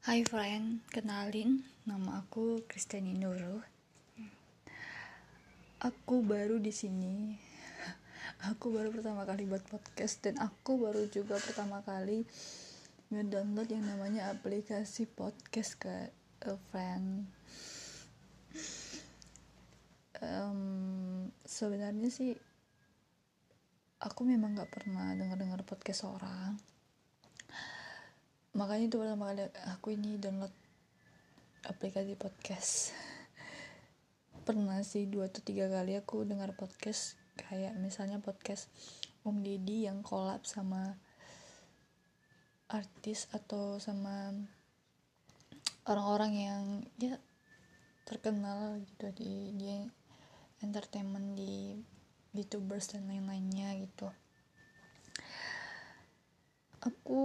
Hai friend, kenalin nama aku Kristiani Nurul. Aku baru di sini. Aku baru pertama kali buat podcast dan aku baru juga pertama kali ngedownload yang namanya aplikasi podcast ke uh, friend. Um, sebenarnya sih aku memang gak pernah dengar-dengar podcast orang makanya itu pertama kali aku ini download aplikasi podcast. Pernah sih dua atau tiga kali aku dengar podcast kayak misalnya podcast Om Deddy yang collab sama artis atau sama orang-orang yang ya terkenal gitu di dia entertainment di youtubers dan lain-lainnya gitu. Aku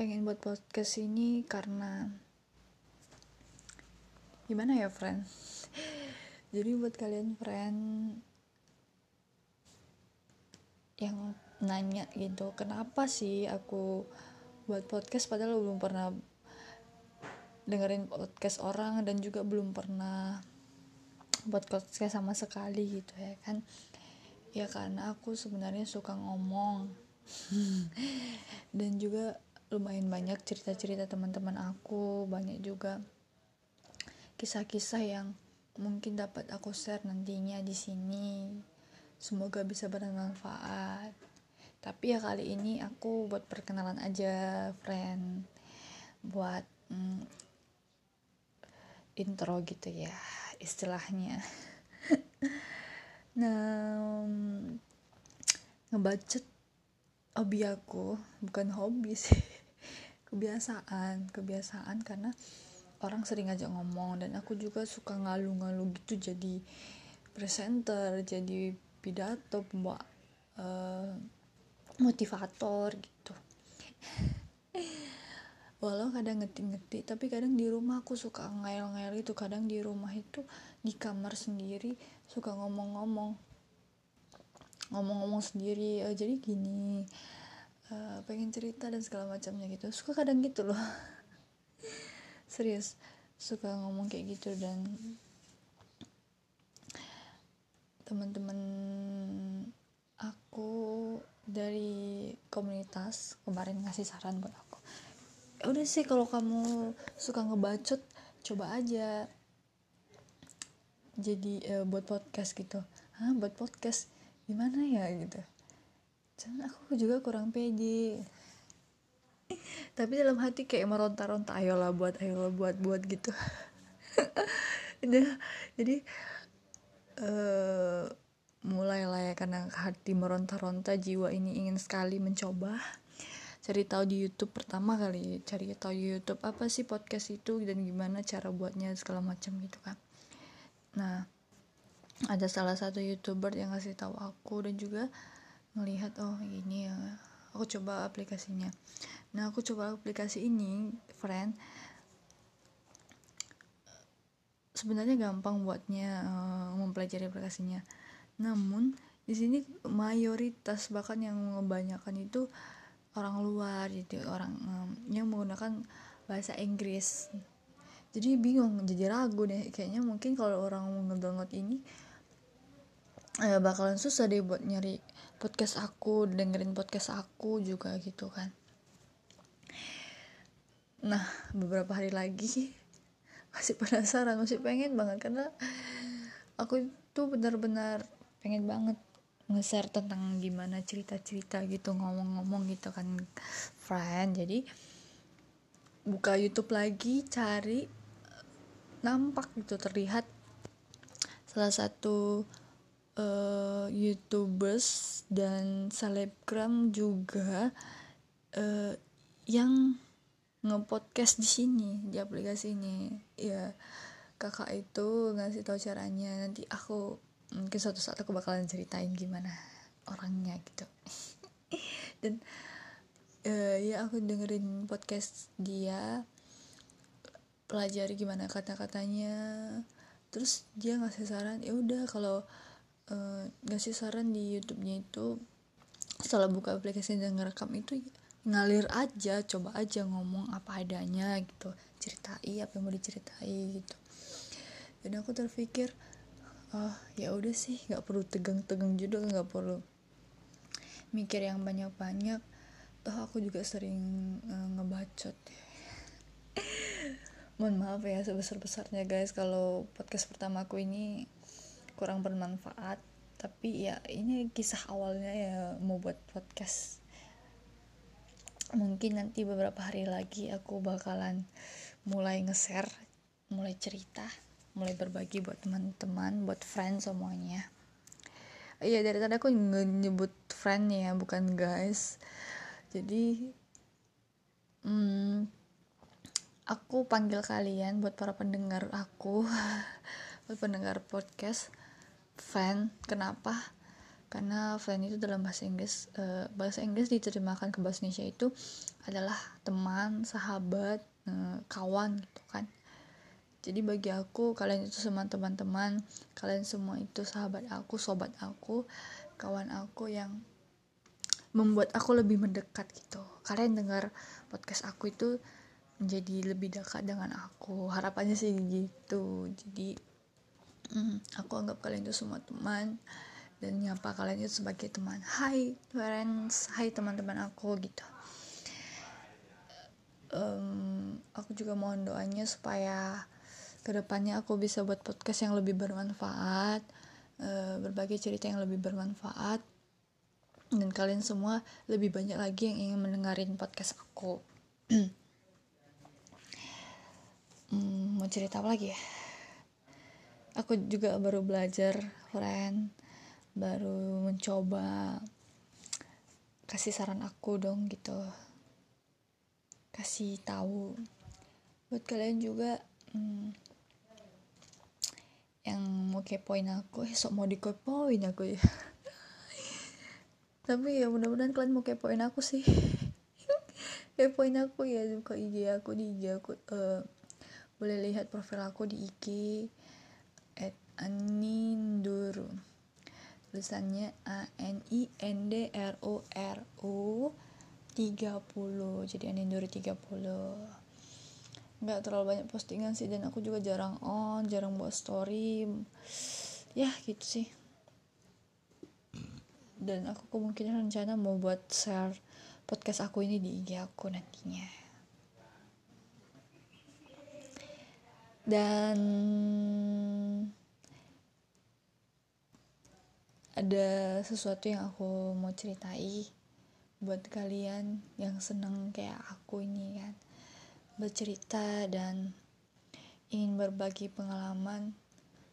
pengen buat podcast ini karena gimana ya friend? Jadi buat kalian friend yang nanya gitu kenapa sih aku buat podcast padahal belum pernah dengerin podcast orang dan juga belum pernah buat podcast sama sekali gitu ya kan? Ya karena aku sebenarnya suka ngomong. Dan juga lumayan banyak cerita-cerita teman-teman aku banyak juga kisah-kisah yang mungkin dapat aku share nantinya di sini. Semoga bisa bermanfaat. Tapi ya kali ini aku buat perkenalan aja friend buat mm, intro gitu ya istilahnya. Nah mm, ngebacet hobi aku bukan hobi sih kebiasaan kebiasaan karena orang sering aja ngomong dan aku juga suka ngalu-ngalu gitu jadi presenter jadi pidato pembawa uh, motivator gitu. Walau kadang ngetik-ngetik tapi kadang di rumah aku suka ngayal-ngayal itu. Kadang di rumah itu di kamar sendiri suka ngomong-ngomong. Ngomong-ngomong sendiri uh, jadi gini uh, pengen cerita dan segala macamnya gitu. Suka kadang gitu loh. Serius suka ngomong kayak gitu dan teman-teman aku dari komunitas kemarin ngasih saran buat aku. Ya udah sih kalau kamu suka ngebacot coba aja jadi uh, buat podcast gitu. Hah, buat podcast? Gimana ya gitu cuman aku juga kurang pede tapi dalam hati kayak meronta-ronta ayolah buat ayolah buat buat gitu. Jadi uh, mulailah ya karena hati meronta-ronta jiwa ini ingin sekali mencoba. Cari tahu di YouTube pertama kali cari tahu di YouTube apa sih podcast itu dan gimana cara buatnya segala macam gitu kan. Nah ada salah satu youtuber yang ngasih tahu aku dan juga melihat oh ini ya aku coba aplikasinya. Nah aku coba aplikasi ini friend sebenarnya gampang buatnya uh, mempelajari aplikasinya. Namun di sini mayoritas bahkan yang kebanyakan itu orang luar jadi orang um, yang menggunakan bahasa Inggris. Jadi bingung jadi ragu deh. Kayaknya mungkin kalau orang ngedownload ini eh, bakalan susah deh buat nyari podcast aku dengerin podcast aku juga gitu kan. Nah beberapa hari lagi masih penasaran masih pengen banget karena aku tuh benar-benar pengen banget nge-share tentang gimana cerita-cerita gitu ngomong-ngomong gitu kan friend. Jadi buka YouTube lagi cari nampak gitu terlihat salah satu uh, youtubers dan selebgram juga uh, yang ngepodcast di sini di aplikasi ini. Ya kakak itu ngasih tahu caranya. Nanti aku mungkin suatu saat aku bakalan ceritain gimana orangnya gitu. Dan uh, ya aku dengerin podcast dia pelajari gimana kata-katanya. Terus dia ngasih saran ya udah kalau uh, ngasih saran di YouTube-nya itu setelah buka aplikasi dan ngerekam itu ngalir aja coba aja ngomong apa adanya gitu ceritai apa yang mau diceritai gitu. Dan aku terpikir oh ya udah sih nggak perlu tegang-tegang juga nggak perlu mikir yang banyak-banyak. Toh aku juga sering uh, ngebacot. Mohon maaf ya sebesar-besarnya guys kalau podcast pertama aku ini kurang bermanfaat tapi ya ini kisah awalnya ya mau buat podcast. Mungkin nanti beberapa hari lagi aku bakalan mulai nge-share mulai cerita mulai berbagi buat teman-teman buat friend semuanya. Iya dari tadi aku nyebut friend ya bukan guys. Jadi hmm, aku panggil kalian buat para pendengar aku buat pendengar podcast fan. Kenapa? Karena friend itu dalam bahasa Inggris uh, bahasa Inggris diterjemahkan ke bahasa Indonesia itu adalah teman sahabat uh, kawan gitu kan. Jadi bagi aku kalian itu semua teman-teman kalian semua itu sahabat aku sobat aku kawan aku yang membuat aku lebih mendekat gitu. Kalian dengar podcast aku itu menjadi lebih dekat dengan aku. Harapannya sih gitu. Jadi aku anggap kalian itu semua teman. Dan nyapa kalian itu sebagai teman. Hai friends. Hai teman-teman aku gitu. Um, aku juga mohon doanya supaya ke depannya aku bisa buat podcast yang lebih bermanfaat uh, berbagi cerita yang lebih bermanfaat dan kalian semua lebih banyak lagi yang ingin mendengarin podcast aku. Hmm, mau cerita apa lagi ya aku juga baru belajar friend. Baru mencoba kasih saran aku dong gitu. Kasih tahu. Buat kalian juga hmm, yang mau kepoin aku eh sok mau dikepoin aku ya. Tapi ya mudah-mudahan kalian mau kepoin aku sih. Kepoin aku ya buka IG aku di IG aku uh, boleh lihat profil aku di IG at aninduru. Tulisannya A N I N D R O R U 30 jadi Aninduri 30 nggak terlalu banyak postingan sih dan aku juga jarang on jarang buat story. Ya gitu sih. Dan aku kemungkinan rencana mau buat share podcast aku ini di IG aku nantinya dan ada sesuatu yang aku mau ceritai buat kalian yang seneng kayak aku ini kan. Bercerita dan ingin berbagi pengalaman.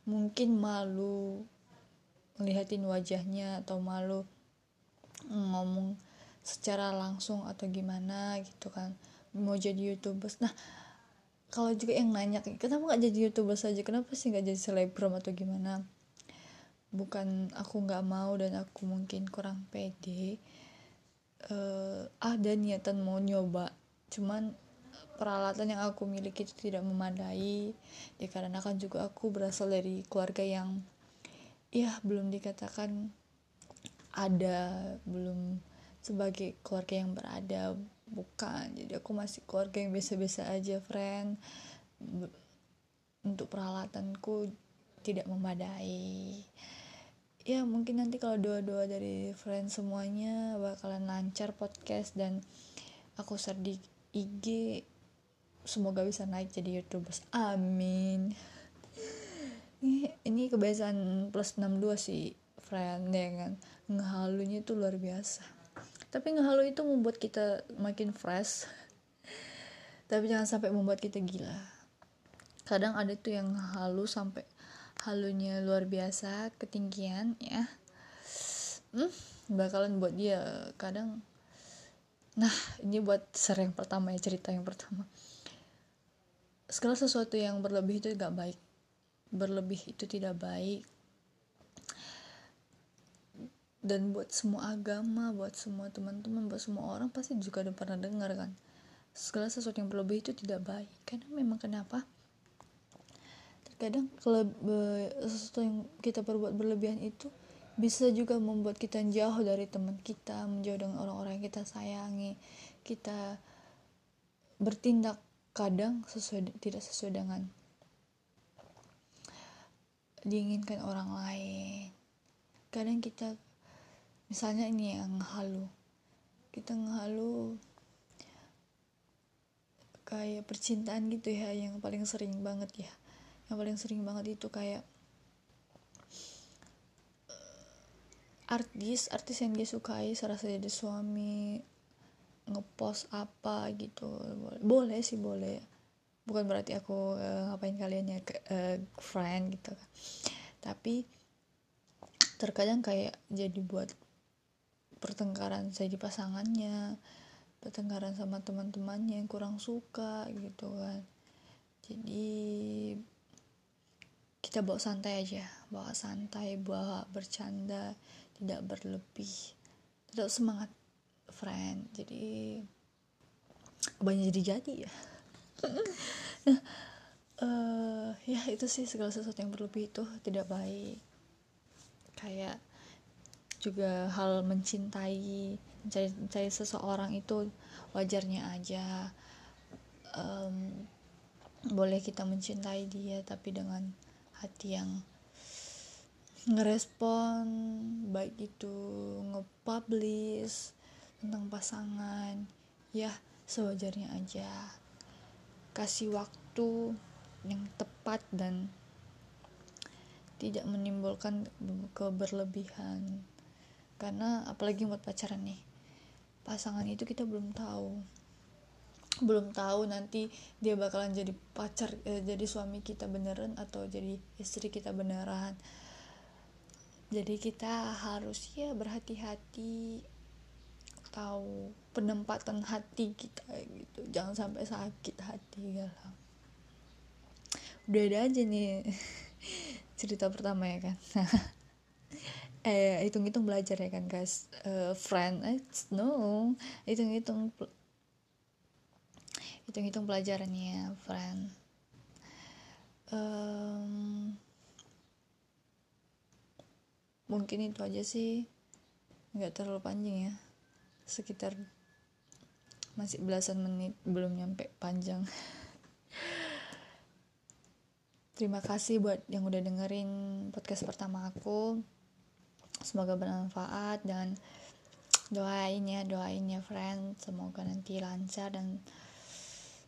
Mungkin malu ngeliatin wajahnya atau malu ngomong secara langsung atau gimana gitu kan. Mau jadi youtubers. Nah kalau juga yang nanya kenapa nggak jadi youtubers saja? Kenapa sih nggak jadi selebgram atau gimana? Bukan aku nggak mau dan aku mungkin kurang pede uh, ada niatan mau nyoba. Cuman peralatan yang aku miliki itu tidak memadai. Dikarenakan juga aku berasal dari keluarga yang ya belum dikatakan ada belum sebagai keluarga yang berada bukan jadi aku masih keluarga yang biasa-biasa aja friend. Untuk peralatanku tidak memadai. Ya mungkin nanti kalau doa-doa dari friends semuanya bakalan lancar podcast dan aku share di IG semoga bisa naik jadi youtubers. Amin. Ini, ini kebiasaan plus 62 sih friend ya kan? Ngehalunya itu luar biasa tapi ngehalu itu membuat kita makin fresh. Tapi jangan sampai membuat kita gila. Kadang ada tuh yang halu sampai halunya luar biasa ketinggian ya. Hmm, bakalan buat dia kadang nah ini buat sering pertama ya cerita yang pertama. Segala sesuatu yang berlebih itu gak baik. Berlebih itu tidak baik dan buat semua agama buat semua teman-teman buat semua orang pasti juga udah pernah dengar kan. Segala sesuatu yang berlebih itu tidak baik. Karena memang kenapa? Kadang kalau sesuatu yang kita perbuat berlebihan itu bisa juga membuat kita jauh dari teman kita menjauh dengan orang-orang yang kita sayangi. Kita bertindak kadang sesuai tidak sesuai dengan diinginkan orang lain. Kadang kita misalnya ini yang halu kita ngehalu kayak percintaan gitu ya yang paling sering banget ya. Yang paling sering banget itu kayak artis artis yang dia sukai serasa jadi suami ngepost apa gitu. Boleh sih boleh. Bukan berarti aku uh, ngapain kalian ya uh, friend gitu tapi terkadang kayak jadi buat pertengkaran saya di pasangannya pertengkaran sama teman-temannya yang kurang suka gitu kan. Jadi kita bawa santai aja bawa santai bawa bercanda tidak berlebih tidak semangat friend. Jadi banyak jadi jadi ya. Nah uh, ya itu sih segala sesuatu yang berlebih itu tidak baik. Kayak juga hal mencintai mencari, mencari seseorang itu wajarnya aja. Um, boleh kita mencintai dia tapi dengan hati yang ngerespon baik itu ngepublish tentang pasangan ya sewajarnya aja. Kasih waktu yang tepat dan tidak menimbulkan keberlebihan karena apalagi buat pacaran nih pasangan itu kita belum tahu. Belum tahu nanti dia bakalan jadi pacar eh, jadi suami kita beneran atau jadi istri kita beneran. Jadi kita harus ya berhati-hati tahu penempatan hati kita gitu. Jangan sampai sakit hati ya udah ada aja nih cerita pertama ya kan eh hitung-hitung belajar ya kan guys. Uh, friend eh, no. Hitung-hitung hitung-hitung pelajarannya friend. Um, mungkin itu aja sih. Nggak terlalu panjang ya. Sekitar masih belasan menit belum nyampe panjang. Terima kasih buat yang udah dengerin podcast pertama aku semoga bermanfaat dan doain ya doain ya friend semoga nanti lancar dan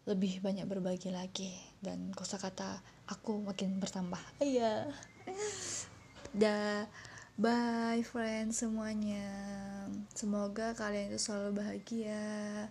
lebih banyak berbagi lagi dan kosakata aku makin bertambah iya dah Bye friends semuanya. Semoga kalian itu selalu bahagia.